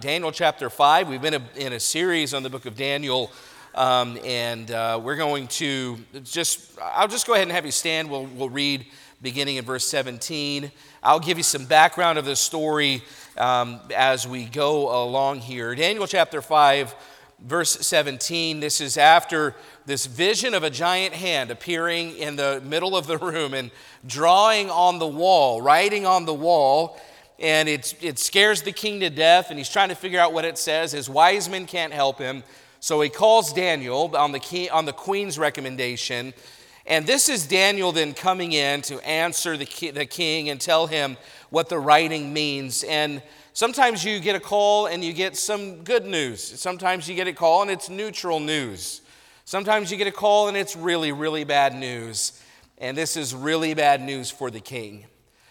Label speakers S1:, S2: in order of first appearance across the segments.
S1: Daniel chapter 5. We've been in a series on the book of Daniel, um, and uh, we're going to just, I'll just go ahead and have you stand. We'll, we'll read beginning in verse 17. I'll give you some background of the story um, as we go along here. Daniel chapter 5, verse 17. This is after this vision of a giant hand appearing in the middle of the room and drawing on the wall, writing on the wall and it, it scares the king to death, and he's trying to figure out what it says. His wise men can't help him, so he calls Daniel on the, on the queen's recommendation. And this is Daniel then coming in to answer the, the king and tell him what the writing means. And sometimes you get a call and you get some good news. Sometimes you get a call and it's neutral news. Sometimes you get a call and it's really, really bad news. And this is really bad news for the king.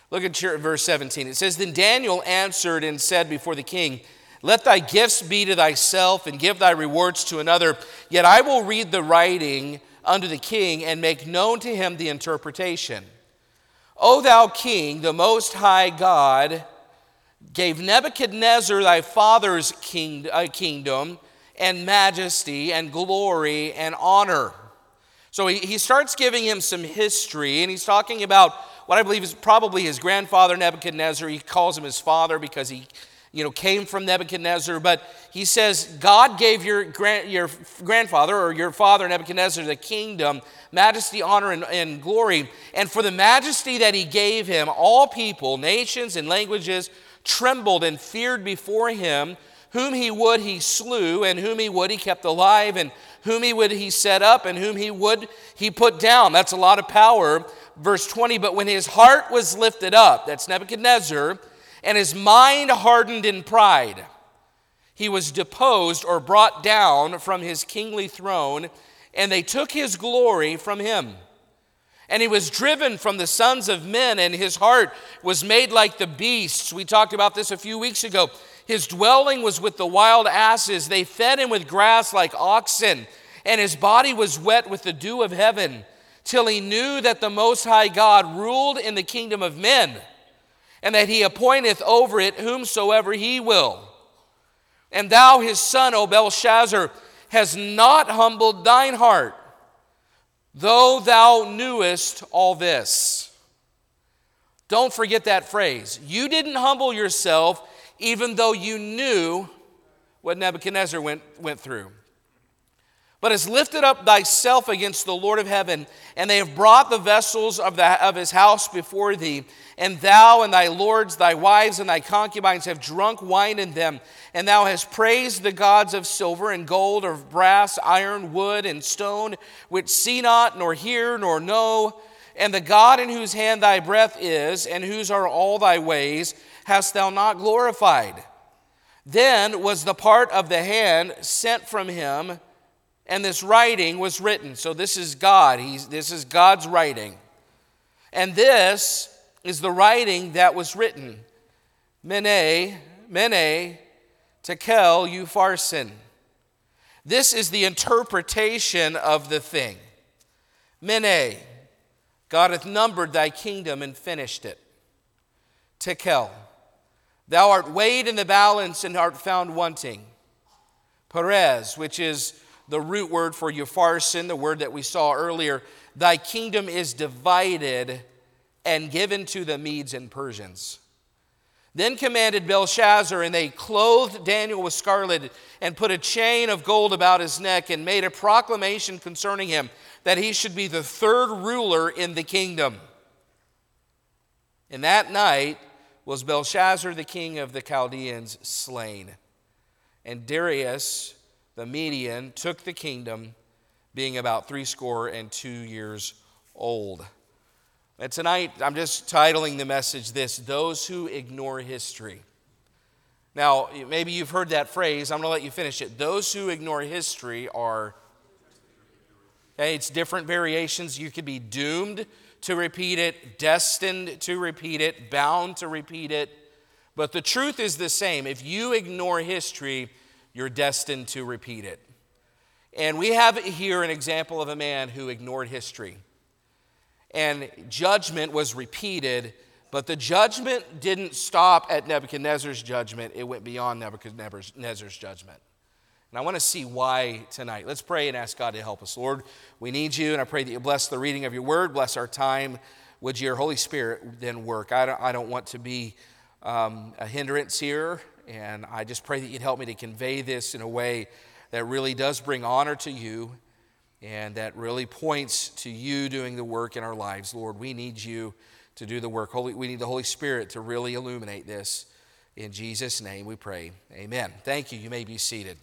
S1: Look at verse 17. It says, Then Daniel answered and said before the king, Let thy gifts be to thyself and give thy rewards to another, yet I will read the writing unto the king and make known to him the interpretation. O thou king, the most high God, gave Nebuchadnezzar thy father's king, uh, kingdom and majesty and glory and honor. So he, he starts giving him some history, and he's talking about what I believe is probably his grandfather Nebuchadnezzar. He calls him his father because he you know, came from Nebuchadnezzar, but he says, God gave your, grand, your grandfather or your father Nebuchadnezzar the kingdom, majesty, honor, and, and glory. And for the majesty that he gave him, all people, nations, and languages trembled and feared before him. Whom he would, he slew, and whom he would, he kept alive, and whom he would, he set up, and whom he would, he put down. That's a lot of power verse 20, but when his heart was lifted up, that's Nebuchadnezzar, and his mind hardened in pride, he was deposed or brought down from his kingly throne, and they took his glory from him. And he was driven from the sons of men, and his heart was made like the beasts. We talked about this a few weeks ago. His dwelling was with the wild asses. They fed him with grass like oxen, and his body was wet with the dew of heaven till he knew that the Most High God ruled in the kingdom of men, and that he appointeth over it whomsoever he will. And thou, his son, O Belshazzar, has not humbled thine heart, though thou knewest all this. Don't forget that phrase. You didn't humble yourself even though you knew what Nebuchadnezzar went, went through but has lifted up thyself against the Lord of heaven, and they have brought the vessels of, the, of his house before thee. And thou and thy lords, thy wives, and thy concubines have drunk wine in them. And thou hast praised the gods of silver and gold, of brass, iron, wood, and stone, which see not, nor hear, nor know. And the God in whose hand thy breath is, and whose are all thy ways, hast thou not glorified. Then was the part of the hand sent from him and this writing was written. So this is God. He's, this is God's writing. And this is the writing that was written. Mene, Mene, Tekel, Upharsin. This is the interpretation of the thing. Mene, God hath numbered thy kingdom and finished it. Tekel, thou art weighed in the balance and art found wanting. Peres, which is the root word for Upharsin, the word that we saw earlier, thy kingdom is divided and given to the Medes and Persians. Then commanded Belshazzar, and they clothed Daniel with scarlet and put a chain of gold about his neck and made a proclamation concerning him that he should be the third ruler in the kingdom. And that night was Belshazzar, the king of the Chaldeans, slain. And Darius, the Median, took the kingdom, being about three score and two years old. And tonight, I'm just titling the message this Those Who Ignore History. Now, maybe you've heard that phrase. I'm going to let you finish it. Those who ignore history are, it's different variations. You could be doomed to repeat it, destined to repeat it, bound to repeat it. But the truth is the same. If you ignore history, you're destined to repeat it. And we have here an example of a man who ignored history. And judgment was repeated But the judgment didn't stop at Nebuchadnezzar's judgment, it went beyond Nebuchadnezzar's judgment. And I want to see why tonight. Let's pray and ask God to help us. Lord, we need you, and I pray that you bless the reading of your word, bless our time. Would your Holy Spirit then work? I don't, I don't want to be um, a hindrance here, and I just pray that you'd help me to convey this in a way that really does bring honor to you and that really points to you doing the work in our lives. Lord, we need you to do the work. Holy, we need the Holy Spirit to really illuminate this. In Jesus' name we pray. Amen. Thank you. You may be seated.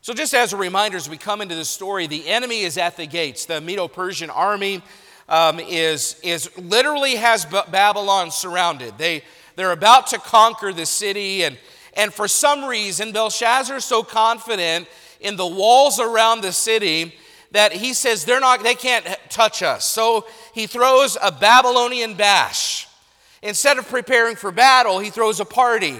S1: So, just as a reminder, as we come into the story, the enemy is at the gates. The Medo Persian army um, is, is literally has Babylon surrounded. They, they're about to conquer the city, and, and for some reason, Belshazzar is so confident in the walls around the city that he says they're not, they can't touch us. So he throws a Babylonian bash. Instead of preparing for battle, he throws a party.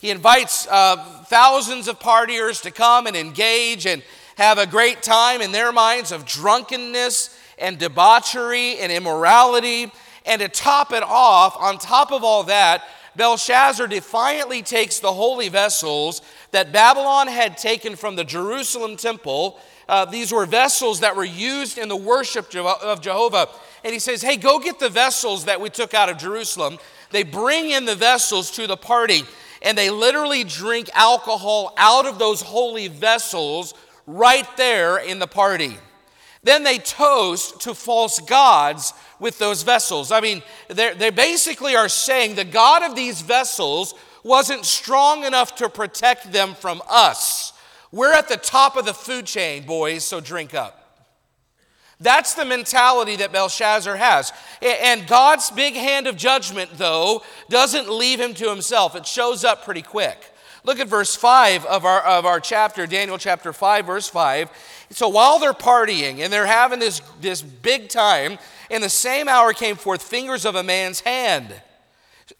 S1: He invites uh, thousands of partiers to come and engage and have a great time in their minds of drunkenness and debauchery and immorality. And to top it off, on top of all that, Belshazzar defiantly takes the holy vessels that Babylon had taken from the Jerusalem temple. Uh, these were vessels that were used in the worship of Jehovah. And he says, Hey, go get the vessels that we took out of Jerusalem. They bring in the vessels to the party, and they literally drink alcohol out of those holy vessels right there in the party. Then they toast to false gods with those vessels. I mean, they basically are saying the God of these vessels wasn't strong enough to protect them from us. We're at the top of the food chain, boys, so drink up. That's the mentality that Belshazzar has. And God's big hand of judgment, though, doesn't leave him to himself. It shows up pretty quick. Look at verse 5 of our, of our chapter, Daniel chapter 5, verse 5. So while they're partying and they're having this, this big time, in the same hour came forth fingers of a man's hand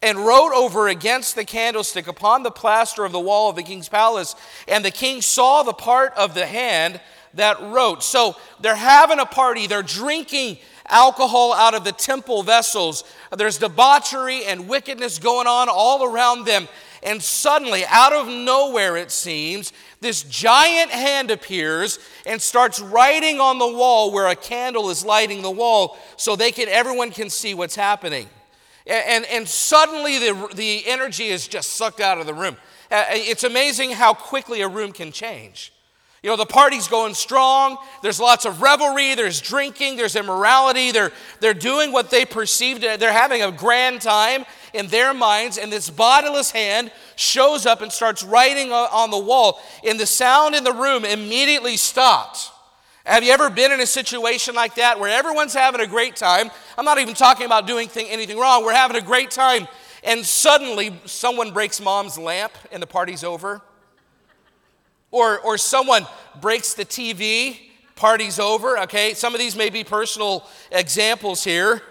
S1: and wrote over against the candlestick upon the plaster of the wall of the king's palace. And the king saw the part of the hand that wrote. So they're having a party, they're drinking alcohol out of the temple vessels. There's debauchery and wickedness going on all around them. And suddenly, out of nowhere, it seems, this giant hand appears and starts writing on the wall where a candle is lighting the wall so they can everyone can see what's happening. And, and suddenly the, the energy is just sucked out of the room. It's amazing how quickly a room can change. You know, the party's going strong. There's lots of revelry. There's drinking. There's immorality. They're, they're doing what they perceive. They're having a grand time in their minds. And this bodiless hand shows up and starts writing on the wall. And the sound in the room immediately stops. Have you ever been in a situation like that where everyone's having a great time? I'm not even talking about doing thing, anything wrong. We're having a great time. And suddenly someone breaks mom's lamp and the party's over. Or, or someone breaks the TV, party's over, okay? Some of these may be personal examples here.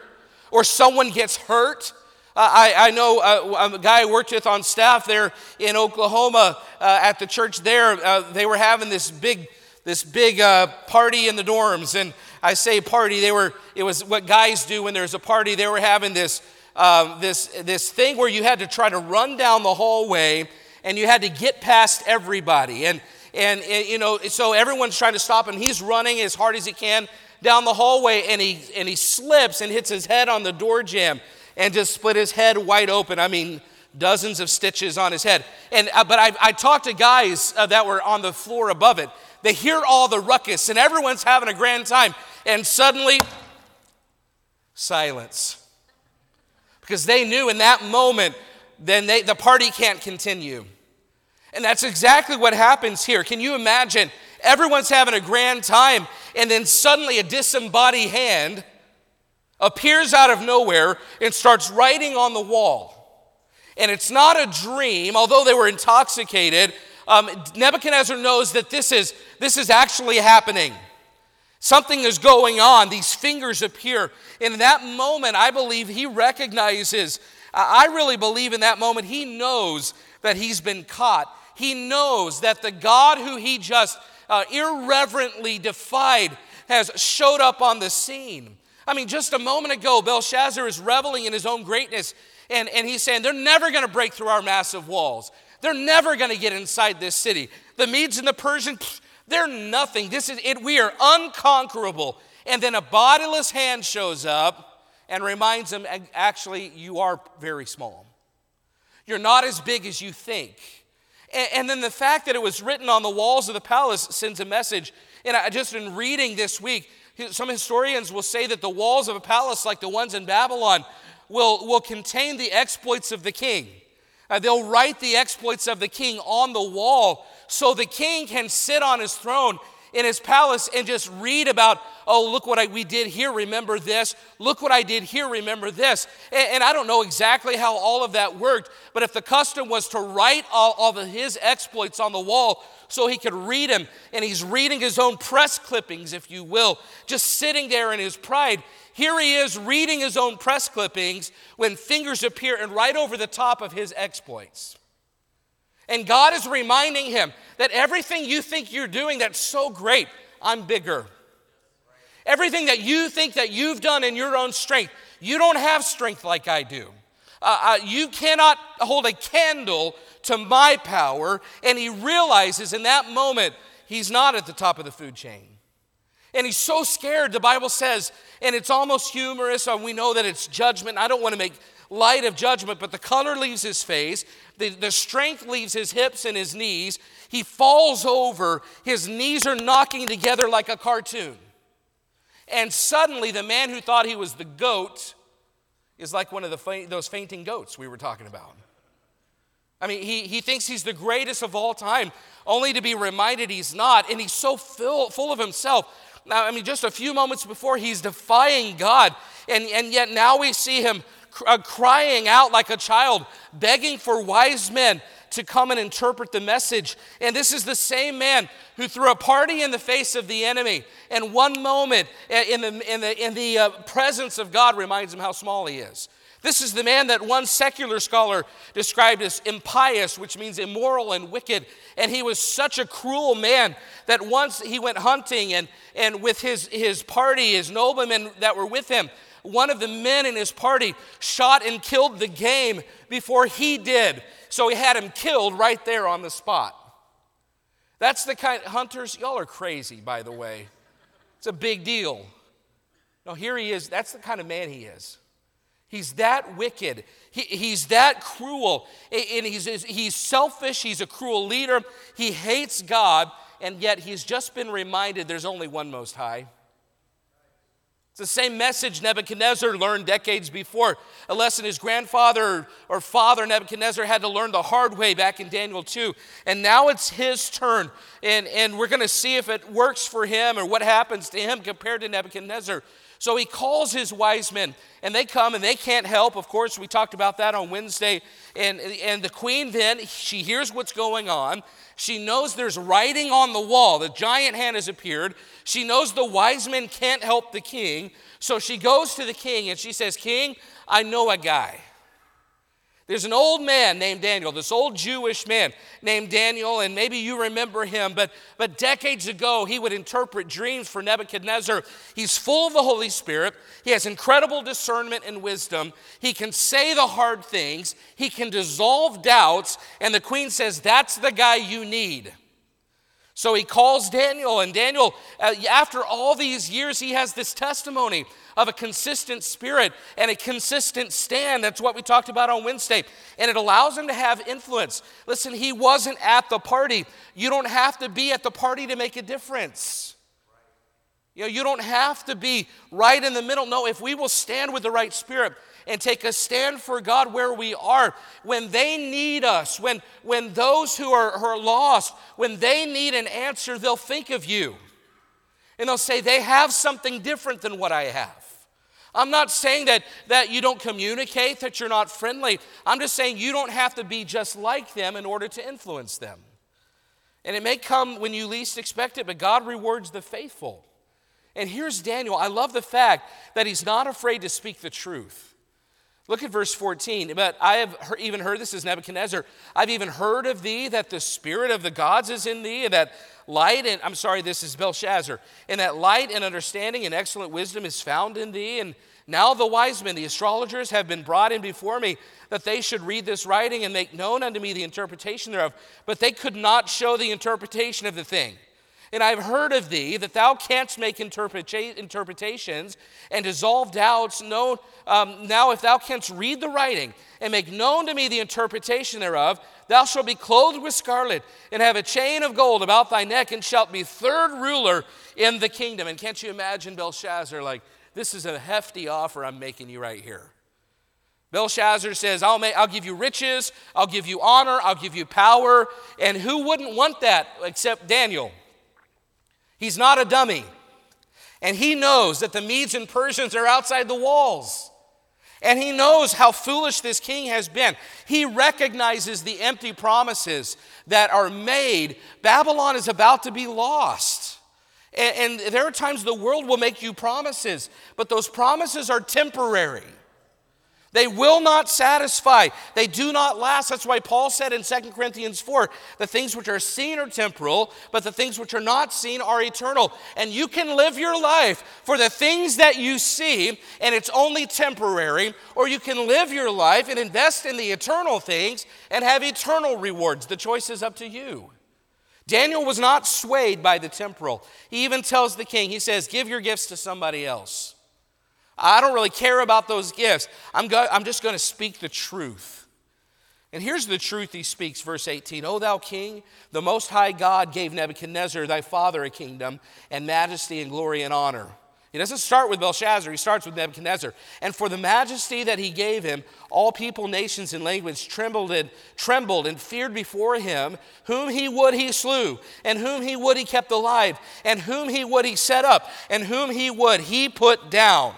S1: Or someone gets hurt. I, I know uh, a guy I worked with on staff there in Oklahoma uh, at the church there. Uh, they were having this big, this big uh, party in the dorms. And I say party, they were, it was what guys do when there's a party. They were having this, uh, this, this thing where you had to try to run down the hallway and you had to get past everybody. And, and, and, you know, so everyone's trying to stop him. He's running as hard as he can down the hallway and he, and he slips and hits his head on the door jamb and just split his head wide open. I mean, dozens of stitches on his head. And, uh, but I, I talked to guys uh, that were on the floor above it. They hear all the ruckus and everyone's having a grand time. And suddenly, silence. Because they knew in that moment, then they, the party can't continue. And that's exactly what happens here. Can you imagine? Everyone's having a grand time, and then suddenly a disembodied hand appears out of nowhere and starts writing on the wall. And it's not a dream, although they were intoxicated. Um, Nebuchadnezzar knows that this is, this is actually happening. Something is going on. These fingers appear. And in that moment, I believe he recognizes, I really believe in that moment, he knows that he's been caught. He knows that the God who he just uh, irreverently defied has showed up on the scene. I mean, just a moment ago, Belshazzar is reveling in his own greatness, and, and he's saying, They're never going to break through our massive walls. They're never going to get inside this city. The Medes and the Persians, they're nothing. This is it. We are unconquerable. And then a bodiless hand shows up and reminds him, actually, you are very small. You're not as big as you think. And, and then the fact that it was written on the walls of the palace sends a message. And I just been reading this week, some historians will say that the walls of a palace like the ones in Babylon will, will contain the exploits of the king. Uh, they'll write the exploits of the king on the wall so the king can sit on his throne in his palace and just read about, oh, look what I, we did here, remember this. Look what I did here, remember this. And, and, I don't know exactly how all of that worked, but if the custom was to write all, all of his exploits on the wall so he could read them, and he's reading his own press clippings, if you will, just sitting there in his pride, here he is reading his own press clippings when fingers appear and right over the top of his exploits. And God is reminding him that everything you think you're doing that's so great, I'm bigger. Everything that you think that you've done in your own strength, you don't have strength like I do. Uh, uh, you cannot hold a candle to my power. And he realizes in that moment he's not at the top of the food chain. And he's so scared, the Bible says, and it's almost humorous, and we know that it's judgment. I don't want to make light of judgment, but the color leaves his face, the, the strength leaves his hips and his knees. He falls over, his knees are knocking together like a cartoon. And suddenly, the man who thought he was the goat is like one of the, those fainting goats we were talking about. I mean, he, he thinks he's the greatest of all time, only to be reminded he's not. And he's so full, full of himself now, I mean, just a few moments before, he's defying God. And, and yet now we see him crying out like a child, begging for wise men to come and interpret the message. And this is the same man who threw a party in the face of the enemy. And one moment uh, in the, in the, in the uh, presence of God reminds him how small he is. This is the man that one secular scholar described as impious, which means immoral and wicked. And he was such a cruel man that once he went hunting and, and with his, his party, his noblemen that were with him, one of the men in his party shot and killed the game before he did. So he had him killed right there on the spot. That's the kind hunters, y'all are crazy, by the way. It's a big deal. No, here he is. That's the kind of man he is. He's that wicked. He, he's that cruel. And he's, he's selfish. He's a cruel leader. He hates God. And yet he's just been reminded there's only one Most High. It's the same message Nebuchadnezzar learned decades before, a lesson his grandfather or father Nebuchadnezzar had to learn the hard way back in Daniel 2. And now it's his turn. And, and we're going to see if it works for him or what happens to him compared to Nebuchadnezzar. So he calls his wise men, and they come and they can't help. Of course, we talked about that on Wednesday. And, and the queen then, she hears what's going on. She knows there's writing on the wall. The giant hand has appeared. She knows the wise men can't help the king. So she goes to the king and she says, King, I know a guy. There's an old man named Daniel, this old Jewish man named Daniel, and maybe you remember him, but, but decades ago he would interpret dreams for Nebuchadnezzar. He's full of the Holy Spirit, he has incredible discernment and wisdom, he can say the hard things, he can dissolve doubts, and the queen says, That's the guy you need. So he calls Daniel, and Daniel, uh, after all these years, he has this testimony of a consistent spirit and a consistent stand. That's what we talked about on Wednesday. And it allows him to have influence. Listen, he wasn't at the party. You don't have to be at the party to make a difference. You know, you don't have to be right in the middle. No, if we will stand with the right spirit, and take a stand for God where we are. When they need us, when, when those who are, who are lost, when they need an answer, they'll think of you. And they'll say, they have something different than what I have. I'm not saying that, that you don't communicate, that you're not friendly. I'm just saying you don't have to be just like them in order to influence them. And it may come when you least expect it, but God rewards the faithful. And here's Daniel. I love the fact that he's not afraid to speak the truth. Look at verse 14. But I have even heard, this is Nebuchadnezzar, I've even heard of thee that the spirit of the gods is in thee, and that light and, I'm sorry, this is Belshazzar, and that light and understanding and excellent wisdom is found in thee. And now the wise men, the astrologers, have been brought in before me that they should read this writing and make known unto me the interpretation thereof. But they could not show the interpretation of the thing. And I've heard of thee that thou canst make interpreta- interpretations and dissolve doubts. No, um, now, if thou canst read the writing and make known to me the interpretation thereof, thou shalt be clothed with scarlet and have a chain of gold about thy neck and shalt be third ruler in the kingdom. And can't you imagine Belshazzar like, this is a hefty offer I'm making you right here. Belshazzar says, I'll, make, I'll give you riches, I'll give you honor, I'll give you power. And who wouldn't want that except Daniel? He's not a dummy. And he knows that the Medes and Persians are outside the walls. And he knows how foolish this king has been. He recognizes the empty promises that are made. Babylon is about to be lost. And, and, there are times the world will make you promises, but those promises are temporary. They will not satisfy. They do not last. That's why Paul said in 2 Corinthians 4 the things which are seen are temporal, but the things which are not seen are eternal. And you can live your life for the things that you see, and it's only temporary, or you can live your life and invest in the eternal things and have eternal rewards. The choice is up to you. Daniel was not swayed by the temporal. He even tells the king, he says, Give your gifts to somebody else. I don't really care about those gifts. I'm, go- I'm just going to speak the truth. And here's the truth he speaks, verse 18 O thou king, the Most High God gave Nebuchadnezzar thy father a kingdom, and majesty, and glory, and honor. He doesn't start with Belshazzar, he starts with Nebuchadnezzar. And for the majesty that he gave him, all people, nations, and language trembled and trembled and feared before him. Whom he would he slew, and whom he would he kept alive, and whom he would he set up, and whom he would he put down.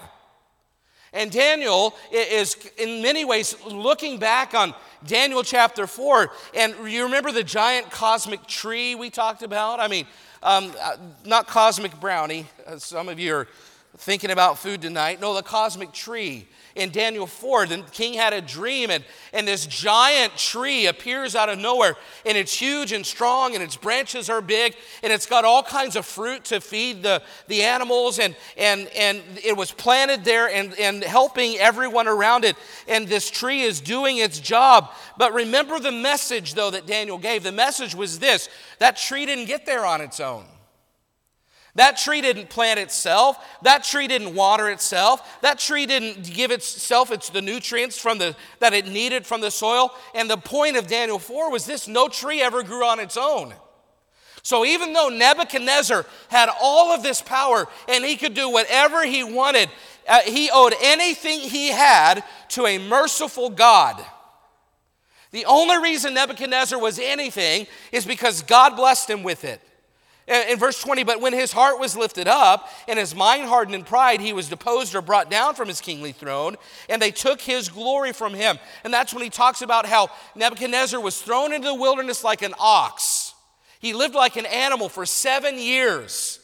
S1: And Daniel is, in many ways, looking back on Daniel chapter 4. And you remember the giant cosmic tree we talked about? I mean, um, uh, not cosmic brownie. Uh, some of you are thinking about food tonight. No, the cosmic tree in Daniel 4, the king had a dream, and, and this giant tree appears out of nowhere, and it's huge and strong, and its branches are big, and it's got all kinds of fruit to feed the, the animals, and, and, and it was planted there and, and helping everyone around it. And this tree is doing its job. But remember the message, though, that Daniel gave. The message was this that tree didn't get there on its own. That tree didn't plant itself. That tree didn't water itself. That tree didn't give itself its the nutrients from the, that it needed from the soil. And the point of Daniel 4 was this no tree ever grew on its own. So even though Nebuchadnezzar had all of this power and he could do whatever he wanted, uh, he owed anything he had to a merciful God. The only reason Nebuchadnezzar was anything is because God blessed him with it. In verse 20, but when his heart was lifted up and his mind hardened in pride, he was deposed or brought down from his kingly throne, and they took his glory from him. And that's when he talks about how Nebuchadnezzar was thrown into the wilderness like an ox. He lived like an animal for seven years.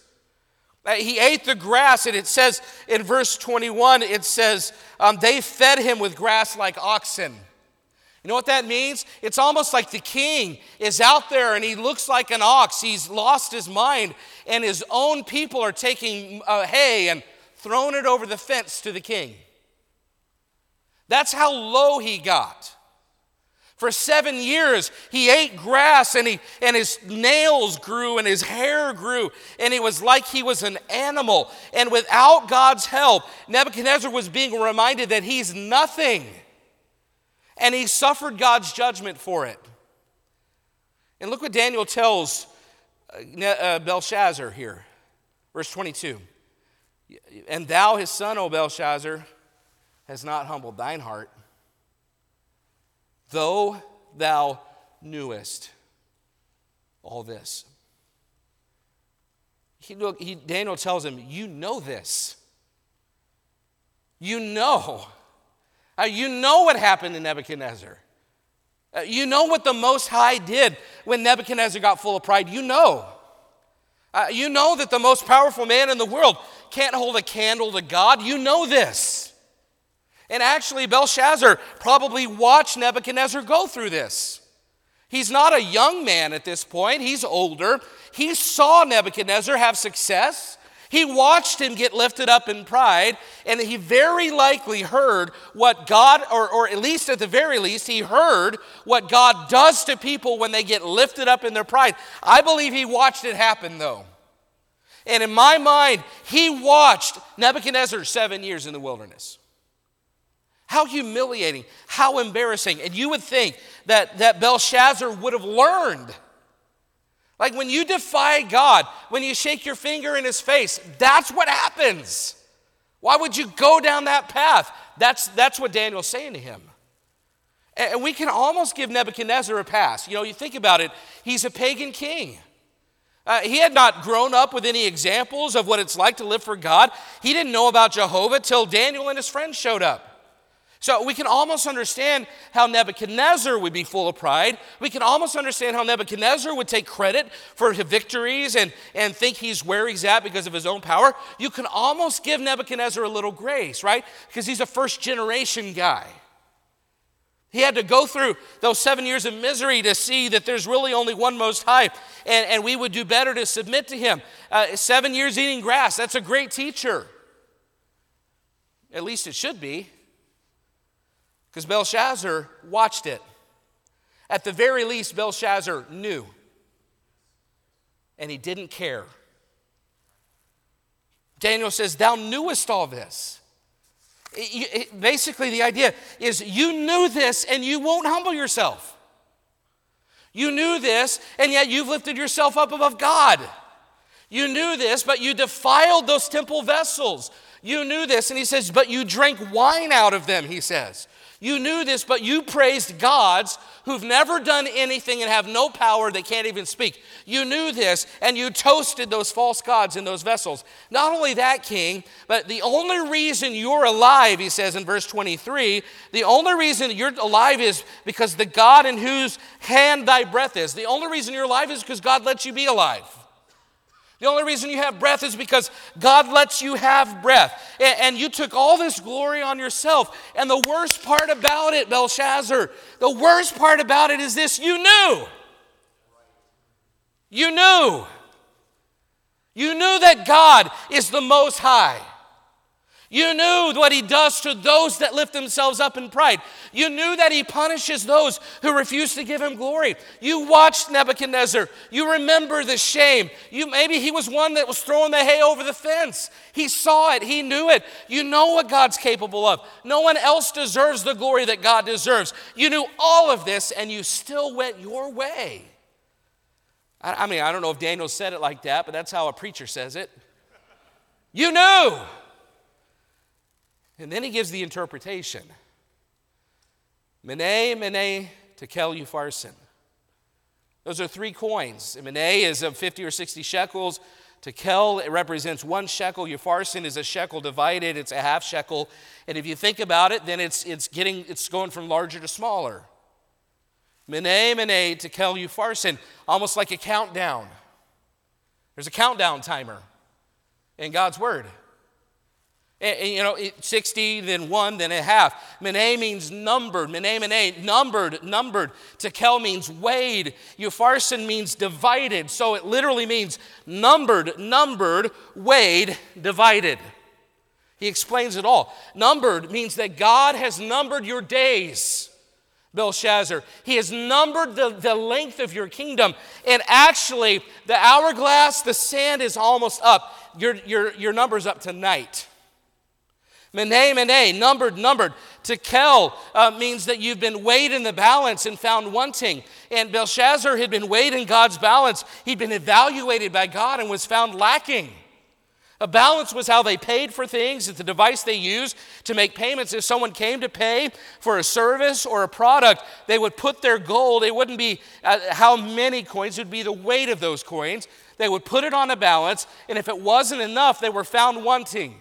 S1: Uh, he ate the grass, and it says in verse 21, it says, um, they fed him with grass like oxen. You know what that means? It's almost like the king is out there and he looks like an ox. He's lost his mind, and his own people are taking uh, hay and throwing it over the fence to the king. That's how low he got. For seven years, he ate grass and, he, and his nails grew and his hair grew, and it was like he was an animal. And without God's help, Nebuchadnezzar was being reminded that he's nothing and he suffered God's judgment for it. And look what Daniel tells uh, uh, Belshazzar here, verse 22. And thou, his son, O Belshazzar, has not humbled thine heart, though thou knewest all this. He, look, he, Daniel tells him, You know this. You know uh, you know what happened to Nebuchadnezzar. Uh, you know what the Most High did when Nebuchadnezzar got full of pride. You know. Uh, you know that the most powerful man in the world can't hold a candle to God. You know this. And actually, Belshazzar probably watched Nebuchadnezzar go through this. He's not a young man at this point, he's older. He saw Nebuchadnezzar have success. He watched him get lifted up in pride, and he very likely heard what God, or, or at least at the very least, he heard what God does to people when they get lifted up in their pride. I believe he watched it happen, though. And in my mind, he watched Nebuchadnezzar seven years in the wilderness. How humiliating, how embarrassing. And you would think that, that Belshazzar would have learned. Like when you defy God, when you shake your finger in his face, that's what happens. Why would you go down that path? That's, that's what Daniel's saying to him. And we can almost give Nebuchadnezzar a pass. You know, you think about it, he's a pagan king. Uh, he had not grown up with any examples of what it's like to live for God. He didn't know about Jehovah till Daniel and his friends showed up. So we can almost understand how Nebuchadnezzar would be full of pride. We can almost understand how Nebuchadnezzar would take credit for his victories and, and think he's where he's at because of his own power. You can almost give Nebuchadnezzar a little grace, right? Because he's a first generation guy. He had to go through those seven years of misery to see that there's really only one Most High, and, and we would do better to submit to Him. Uh, seven years eating grass, that's a great teacher. At least it should be. Because Belshazzar watched it. At the very least, Belshazzar knew. And he didn't care. Daniel says, Thou knewest all this. It, it, basically, the idea is you knew this and you won't humble yourself. You knew this, and yet you've lifted yourself up above God. You knew this, but you defiled those temple vessels. You knew this, and he says, but you drank wine out of them, he says. You knew this, but you praised gods who've never done anything and have no power, they can't even speak. You knew this, and you toasted those false gods in those vessels. Not only that, king, but the only reason you're alive, he says in verse 23, the only reason you're alive is because the God in whose hand thy breath is. The only reason you're alive is because God lets you be alive. The only reason you have breath is because God lets you have breath. And you took all this glory on yourself. And the worst part about it, Belshazzar, the worst part about it is this you knew. You knew. You knew that God is the Most High. You knew what he does to those that lift themselves up in pride. You knew that he punishes those who refuse to give him glory. You watched Nebuchadnezzar. You remember the shame. You maybe he was one that was throwing the hay over the fence. He saw it, he knew it. You know what God's capable of. No one else deserves the glory that God deserves. You knew all of this and you still went your way. I, I mean, I don't know if Daniel said it like that, but that's how a preacher says it. You knew. And then he gives the interpretation. Mene, mene, tekel upharsin. Those are three coins. Mene is of 50 or 60 shekels. Tekel, it represents one shekel. Upharsin is a shekel divided. It's a half shekel. And if you think about it, then it's, it's, getting, it's going from larger to smaller. Mene, mene, tekel upharsin. Almost like a countdown. There's a countdown timer in God's Word. And, you know, 60, then one, then a half. Mene means numbered. Mene, mene, numbered, numbered. Tekel means weighed. Upharsin means divided. So it literally means numbered, numbered, weighed, divided. He explains it all. Numbered means that God has numbered your days. Belshazzar. He has numbered the, the length of your kingdom. And actually, the hourglass, the sand is almost up. Your, your, your number's up tonight. Mene, mene, numbered, numbered. Tekel uh, means that you've been weighed in the balance and found wanting. And Belshazzar had been weighed in God's balance. He'd been evaluated by God and was found lacking. A balance was how they paid for things. It's the device they used to make payments. If someone came to pay for a service or a product, they would put their gold. It wouldn't be uh, how many coins, it would be the weight of those coins. They would put it on a balance, and if it wasn't enough, they were found wanting.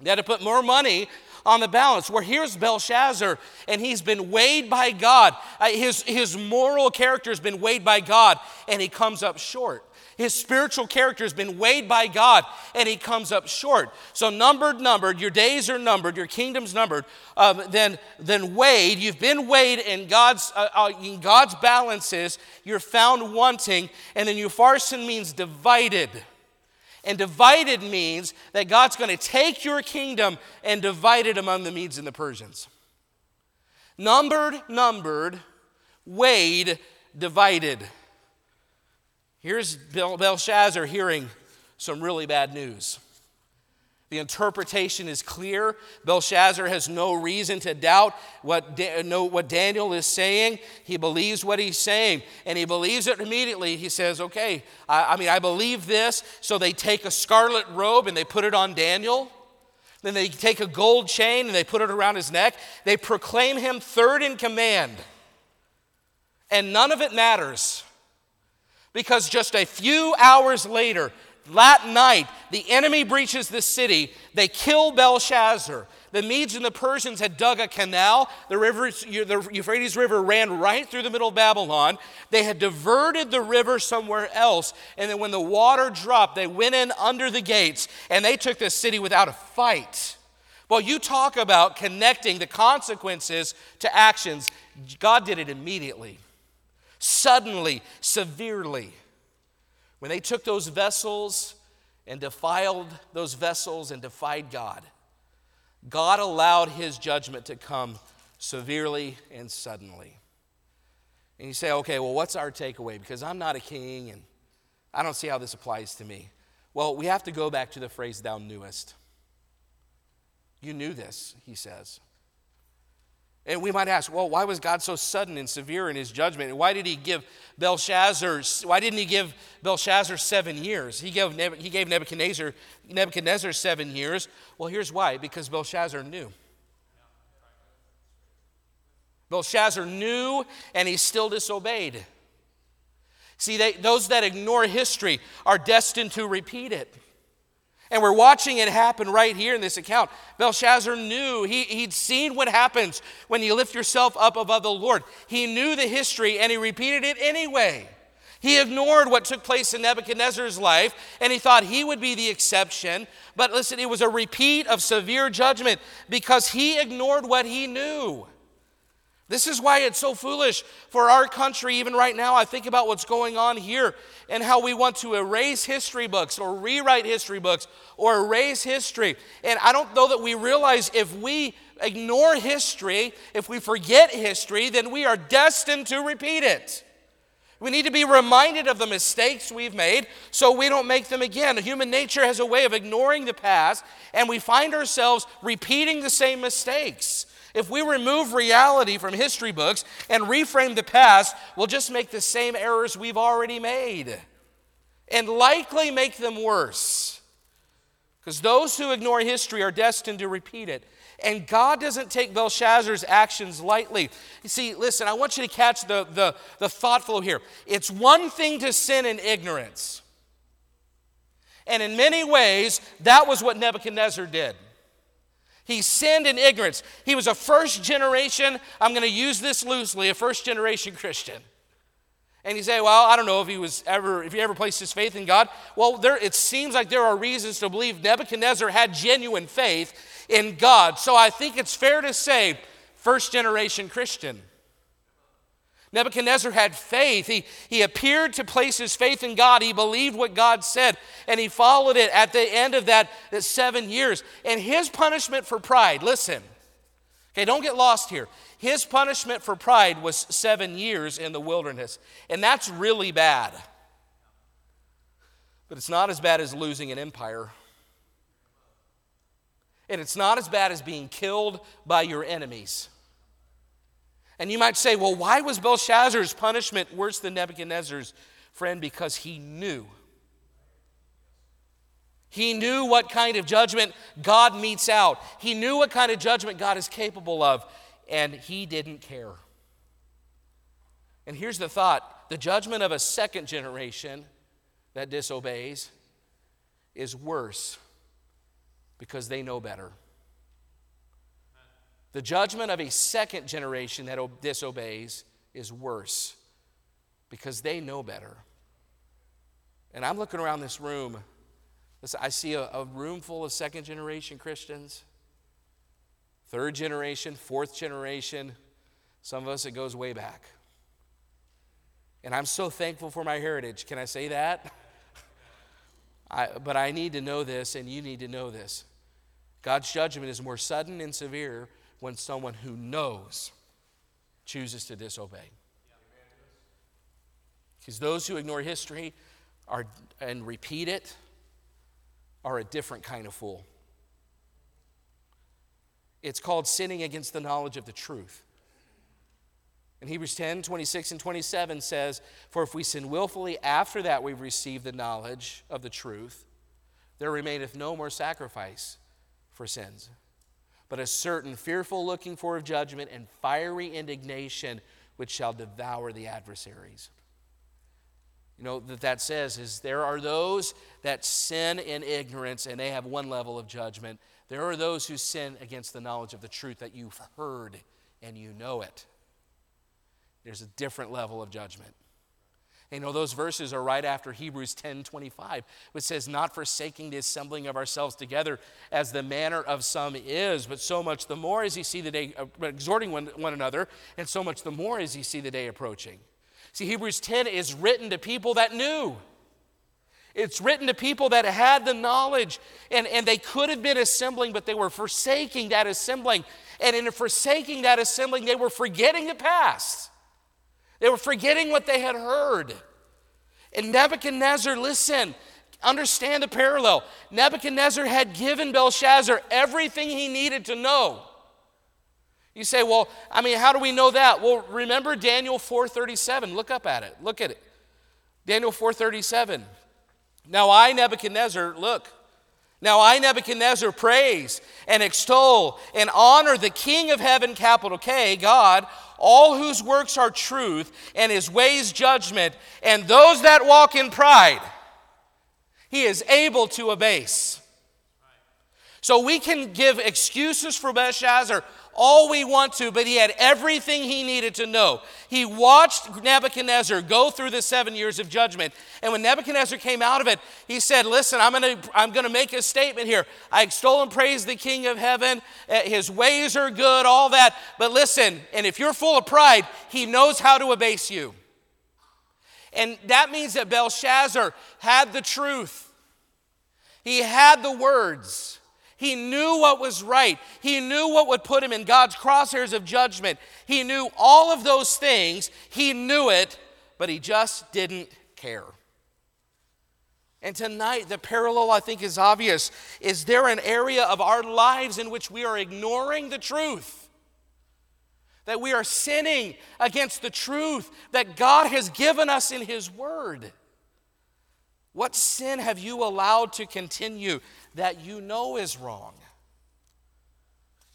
S1: They had to put more money on the balance. Where here's Belshazzar, and he's been weighed by God. Uh, his, his moral character has been weighed by God, and he comes up short. His spiritual character has been weighed by God and he comes up short. So, numbered, numbered, your days are numbered, your kingdom's numbered, um, then, then weighed. You've been weighed in God's, uh, uh, in God's balances. You're found wanting. And then Upharsin means divided. And divided means that God's going to take your kingdom and divide it among the Medes and the Persians. Numbered, numbered, weighed, divided. Here's Belshazzar hearing some really bad news. The interpretation is clear. Belshazzar has no reason to doubt what, know what Daniel is saying. He believes what he's saying, and he believes it immediately. He says, Okay, I, I mean, I believe this. So they take a scarlet robe and they put it on Daniel. Then they take a gold chain and they put it around his neck. They proclaim him third in command. And none of it matters. Because just a few hours later, that night, the enemy breaches the city. They kill Belshazzar. The Medes and the Persians had dug a canal. The, river, the Euphrates River ran right through the middle of Babylon. They had diverted the river somewhere else. And then when the water dropped, they went in under the gates and they took the city without a fight. Well, you talk about connecting the consequences to actions. God did it immediately suddenly, severely. When they took those vessels and defiled those vessels and defied God, God allowed his judgment to come severely and suddenly. And you say, okay, well, what's our takeaway? Because I'm not a king and I don't see how this applies to me. Well, we have to go back to the phrase, thou knewest. You knew this, he says. And we might ask, well, why was God so sudden and severe in his judgment? And why did he give Belshazzar, why didn't he give Belshazzar seven years? He gave, he gave Nebuchadnezzar, Nebuchadnezzar seven years. Well, here's why because Belshazzar knew. Belshazzar knew and he still disobeyed. See, they, those that ignore history are destined to repeat it. And we're watching it happen right here in this account. Belshazzar knew, he, he'd seen what happens when you lift yourself up above the Lord. He knew the history and he repeated it anyway. He ignored what took place in Nebuchadnezzar's life and he thought he would be the exception. But listen, it was a repeat of severe judgment because he ignored what he knew. This is why it's so foolish for our country, even right now. I think about what's going on here and how we want to erase history books or rewrite history books or erase history. And I don't know that we realize if we ignore history, if we forget history, then we are destined to repeat it. We need to be reminded of the mistakes we've made so we don't make them again. Human nature has a way of ignoring the past, and we find ourselves repeating the same mistakes. If we remove reality from history books and reframe the past, we'll just make the same errors we've already made and likely make them worse. Because those who ignore history are destined to repeat it. And God doesn't take Belshazzar's actions lightly. You see, listen, I want you to catch the, the, the thought flow here. It's one thing to sin in ignorance. And in many ways, that was what Nebuchadnezzar did. He sinned in ignorance. He was a first generation, I'm going to use this loosely, a first generation Christian. And you say, well, I don't know if he was ever, if he ever placed his faith in God. Well, there, it seems like there are reasons to believe Nebuchadnezzar had genuine faith in God. So I think it's fair to say, first generation Christian. Nebuchadnezzar had faith. He, he appeared to place his faith in God. He believed what God said, and he followed it at the end of that, that seven years. And his punishment for pride, listen, okay, don't get lost here. His punishment for pride was seven years in the wilderness, and that's really bad. But it's not as bad as losing an empire. And it's not as bad as being killed by your enemies. And you might say, well, why was Belshazzar's punishment worse than Nebuchadnezzar's? Friend, because he knew. He knew what kind of judgment God metes out. He knew what kind of judgment God is capable of, and he didn't care. And here's the thought the judgment of a second generation that disobeys is worse because they know better. The judgment of a second generation that disobeys is worse because they know better. And I'm looking around this room. I see a, a room full of second generation Christians, third generation, fourth generation. Some of us, it goes way back. And I'm so thankful for my heritage. Can I say that? I, but I need to know this, and you need to know this. God's judgment is more sudden and severe when someone who knows chooses to disobey. Because those who ignore history are, and repeat it are a different kind of fool. It's called sinning against the knowledge of the truth. And Hebrews 10 26 and 27 says, For if we sin willfully after that we've received the knowledge of the truth, there remaineth no more sacrifice for sins, but a certain fearful looking for of judgment and fiery indignation which shall devour the adversaries. You know, that that says is there are those that sin in ignorance and they have one level of judgment. There are those who sin against the knowledge of the truth that you've heard and you know it. There's a different level of judgment. You know, those verses are right after Hebrews 10 25, which says, Not forsaking the assembling of ourselves together as the manner of some is, but so much the more as you see the day, uh, exhorting one, one another, and so much the more as you see the day approaching. See, Hebrews 10 is written to people that knew. It's written to people that had the knowledge, and, and they could have been assembling, but they were forsaking that assembling. And in forsaking that assembling, they were forgetting the past. They were forgetting what they had heard. And Nebuchadnezzar, listen, understand the parallel. Nebuchadnezzar had given Belshazzar everything he needed to know. You say, well, I mean, how do we know that? Well, remember Daniel 4:37. Look up at it. Look at it. Daniel 4:37. Now I, Nebuchadnezzar, look. Now I, Nebuchadnezzar, praise and extol and honor the King of heaven, capital K, God, all whose works are truth, and his ways judgment, and those that walk in pride, he is able to abase. So we can give excuses for Belshazzar all we want to, but he had everything he needed to know. He watched Nebuchadnezzar go through the seven years of judgment. And when Nebuchadnezzar came out of it, he said, Listen, I'm going to I'm to make a statement here. I extol and praise the King of heaven. Uh, his ways are good, all that. But listen, and if you're full of pride, he knows how to abase you. And that means that Belshazzar had the truth, he had the words. He knew what was right. He knew what would put him in God's crosshairs of judgment. He knew all of those things. He knew it, but he just didn't care. And tonight, the parallel I think is obvious. Is there an area of our lives in which we are ignoring the truth? That we are sinning against the truth that God has given us in His Word? What sin have you allowed to continue that you know is wrong?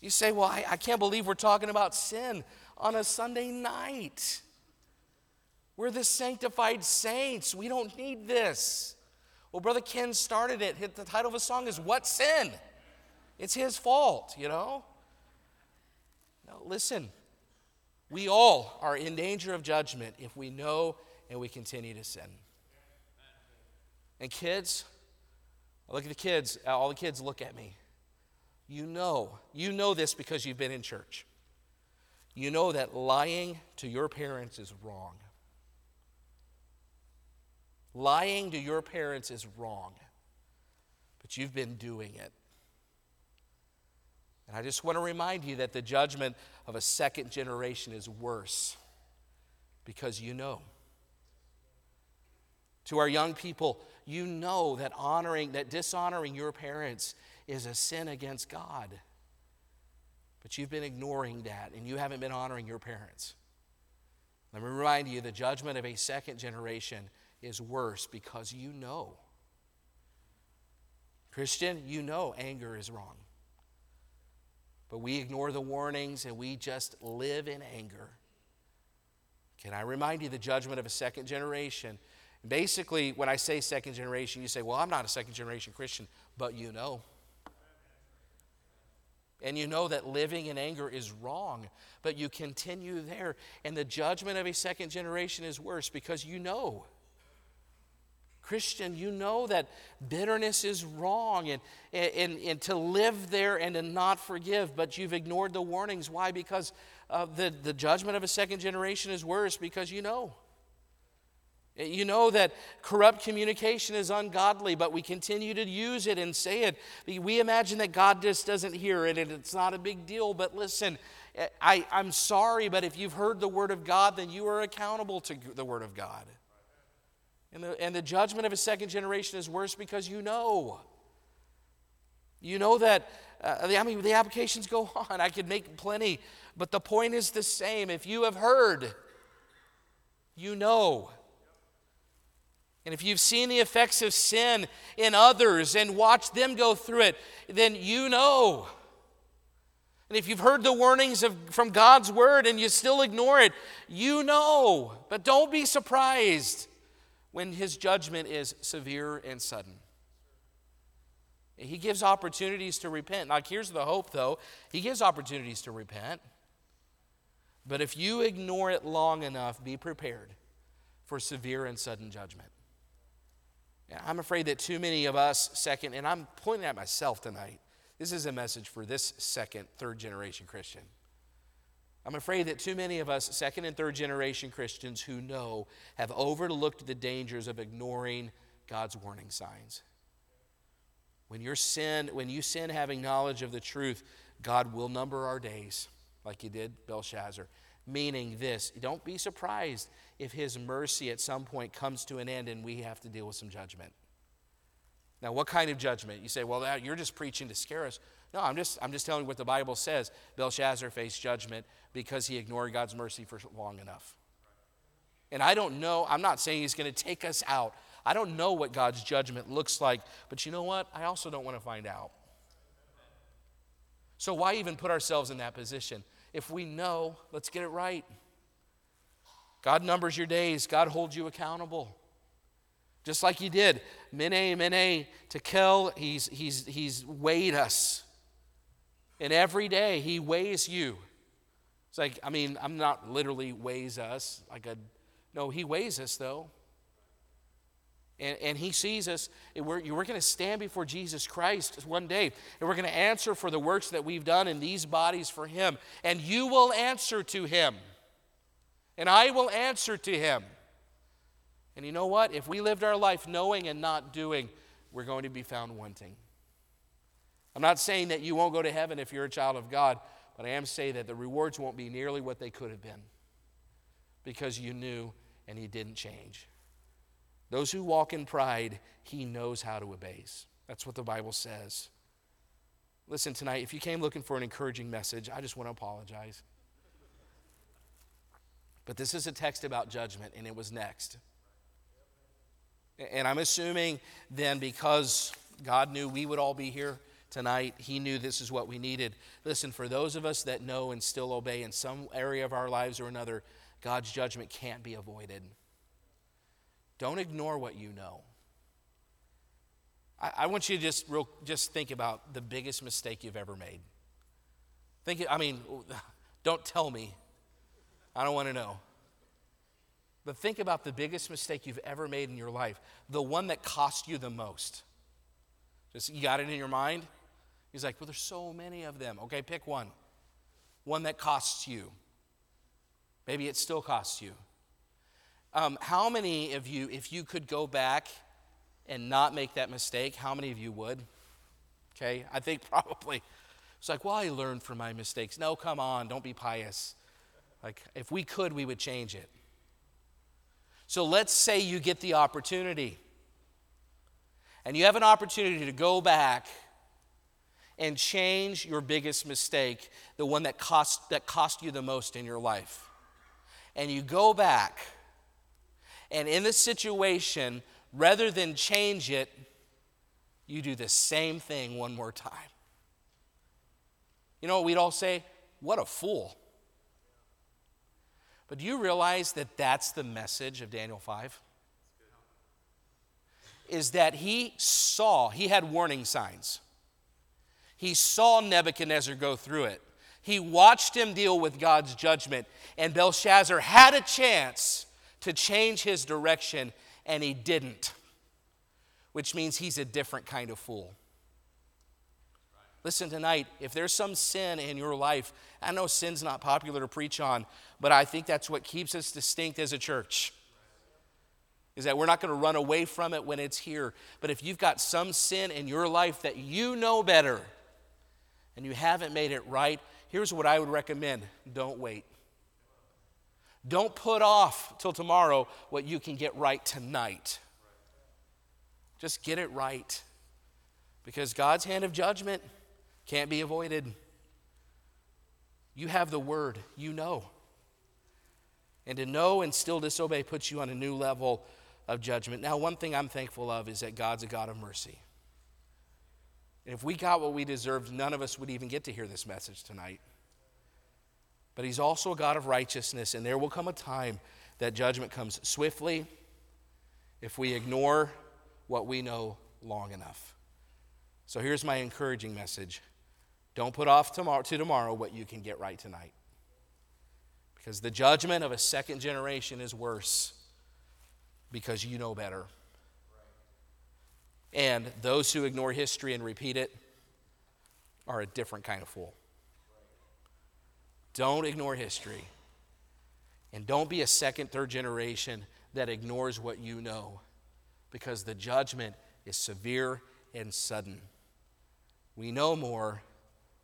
S1: You say, Well, I, I can't believe we're talking about sin on a Sunday night. We're the sanctified saints. We don't need this. Well, Brother Ken started it. The title of his song is What Sin? It's his fault, you know? Now, listen, we all are in danger of judgment if we know and we continue to sin. And kids, I look at the kids, uh, all the kids look at me. You know, you know this because you've been in church. You know that lying to your parents is wrong. Lying to your parents is wrong, but you've been doing it. And I just want to remind you that the judgment of a second generation is worse because you know. To our young people, you know that honoring, that dishonoring your parents is a sin against God. But you've been ignoring that and you haven't been honoring your parents. Let me remind you the judgment of a second generation is worse because you know. Christian, you know anger is wrong. But we ignore the warnings and we just live in anger. Can I remind you the judgment of a second generation Basically, when I say second generation, you say, well, I'm not a second generation Christian, but you know. And you know that living in anger is wrong, but you continue there. And the judgment of a second generation is worse because you know. Christian, you know that bitterness is wrong and, and, and to live there and to not forgive, but you've ignored the warnings. Why? Because uh, the, the judgment of a second generation is worse because you know. You know that corrupt communication is ungodly, but we continue to use it and say it. We imagine that God just doesn't hear it and it's not a big deal. But listen, I, I'm sorry, but if you've heard the Word of God, then you are accountable to the Word of God. And the, and the judgment of a second generation is worse because you know. You know that, uh, I mean, the applications go on. I could make plenty, but the point is the same. If you have heard, you know. And if you've seen the effects of sin in others and watched them go through it, then you know. And if you've heard the warnings of, from God's word and you still ignore it, you know. But don't be surprised when his judgment is severe and sudden. He gives opportunities to repent. Like, here's the hope, though He gives opportunities to repent. But if you ignore it long enough, be prepared for severe and sudden judgment. I'm afraid that too many of us, second, and I'm pointing at myself tonight, this is a message for this second, third generation Christian. I'm afraid that too many of us, second and third generation Christians who know, have overlooked the dangers of ignoring God's warning signs. When you sin, when you sin having knowledge of the truth, God will number our days, like he did Belshazzar. Meaning this, don't be surprised if his mercy at some point comes to an end and we have to deal with some judgment. Now, what kind of judgment? You say, well, you're just preaching to scare us. No, I'm just, I'm just telling you what the Bible says. Belshazzar faced judgment because he ignored God's mercy for long enough. And I don't know, I'm not saying he's going to take us out. I don't know what God's judgment looks like, but you know what? I also don't want to find out. So, why even put ourselves in that position? If we know, let's get it right. God numbers your days, God holds you accountable. Just like He did. Mene, Mene, Tekel, He's, he's, he's weighed us. And every day He weighs you. It's like, I mean, I'm not literally weighs us like a, no, He weighs us though. And, and he sees us, we're, we're going to stand before Jesus Christ one day, and we're going to answer for the works that we've done in these bodies for him. And you will answer to him, and I will answer to him. And you know what? If we lived our life knowing and not doing, we're going to be found wanting. I'm not saying that you won't go to heaven if you're a child of God, but I am saying that the rewards won't be nearly what they could have been because you knew and you didn't change. Those who walk in pride, he knows how to abase. That's what the Bible says. Listen, tonight, if you came looking for an encouraging message, I just want to apologize. But this is a text about judgment, and it was next. And I'm assuming then because God knew we would all be here tonight, He knew this is what we needed. Listen, for those of us that know and still obey in some area of our lives or another, God's judgment can't be avoided. Don't ignore what you know. I, I want you to just real, just think about the biggest mistake you've ever made. Think, I mean, don't tell me. I don't want to know. But think about the biggest mistake you've ever made in your life, the one that cost you the most. Just you got it in your mind? He's like, well, there's so many of them. Okay, pick one. One that costs you. Maybe it still costs you. Um, how many of you, if you could go back and not make that mistake, how many of you would? Okay, I think probably. It's like, well, I learned from my mistakes. No, come on, don't be pious. Like, if we could, we would change it. So let's say you get the opportunity, and you have an opportunity to go back and change your biggest mistake, the one that cost, that cost you the most in your life. And you go back and in the situation, rather than change it, you do the same thing one more time. You know what we'd all say? What a fool. But do you realize that that's the message of Daniel 5? Is that he saw, he had warning signs. He saw Nebuchadnezzar go through it. He watched him deal with God's judgment, and Belshazzar had a chance to change his direction, and he didn't, which means he's a different kind of fool. Listen, tonight, if there's some sin in your life, I know sin's not popular to preach on, but I think that's what keeps us distinct as a church. Is that we're not going to run away from it when it's here. But if you've got some sin in your life that you know better and you haven't made it right, here's what I would recommend don't wait. Don't put off till tomorrow what you can get right tonight. Just get it right. Because God's hand of judgment can't be avoided. You have the word, you know. And to know and still disobey puts you on a new level of judgment. Now, one thing I'm thankful of is that God's a God of mercy. And if we got what we deserved, none of us would even get to hear this message tonight. But He's also a God of righteousness, and there will come a time that judgment comes swiftly if we ignore what we know long enough. So here's my encouraging message don't put off tomorrow, to tomorrow what you can get right tonight. Because the judgment of a second generation is worse because you know better. And those who ignore history and repeat it are a different kind of fool. Don't ignore history. And don't be a second, third generation that ignores what you know because the judgment is severe and sudden. We know more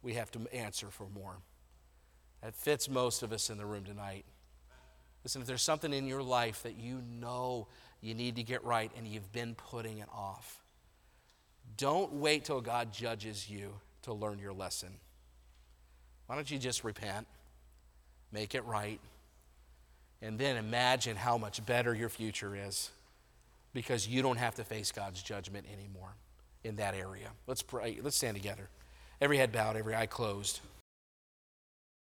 S1: we have to answer for more. That fits most of us in the room tonight. Listen, if there's something in your life that you know you need to get right and you've been putting it off, don't wait till God judges you to learn your lesson. Why don't you just repent, make it right, and then imagine how much better your future is because you don't have to face God's judgment anymore in that area. Let's pray. Let's stand together. Every head bowed, every eye closed.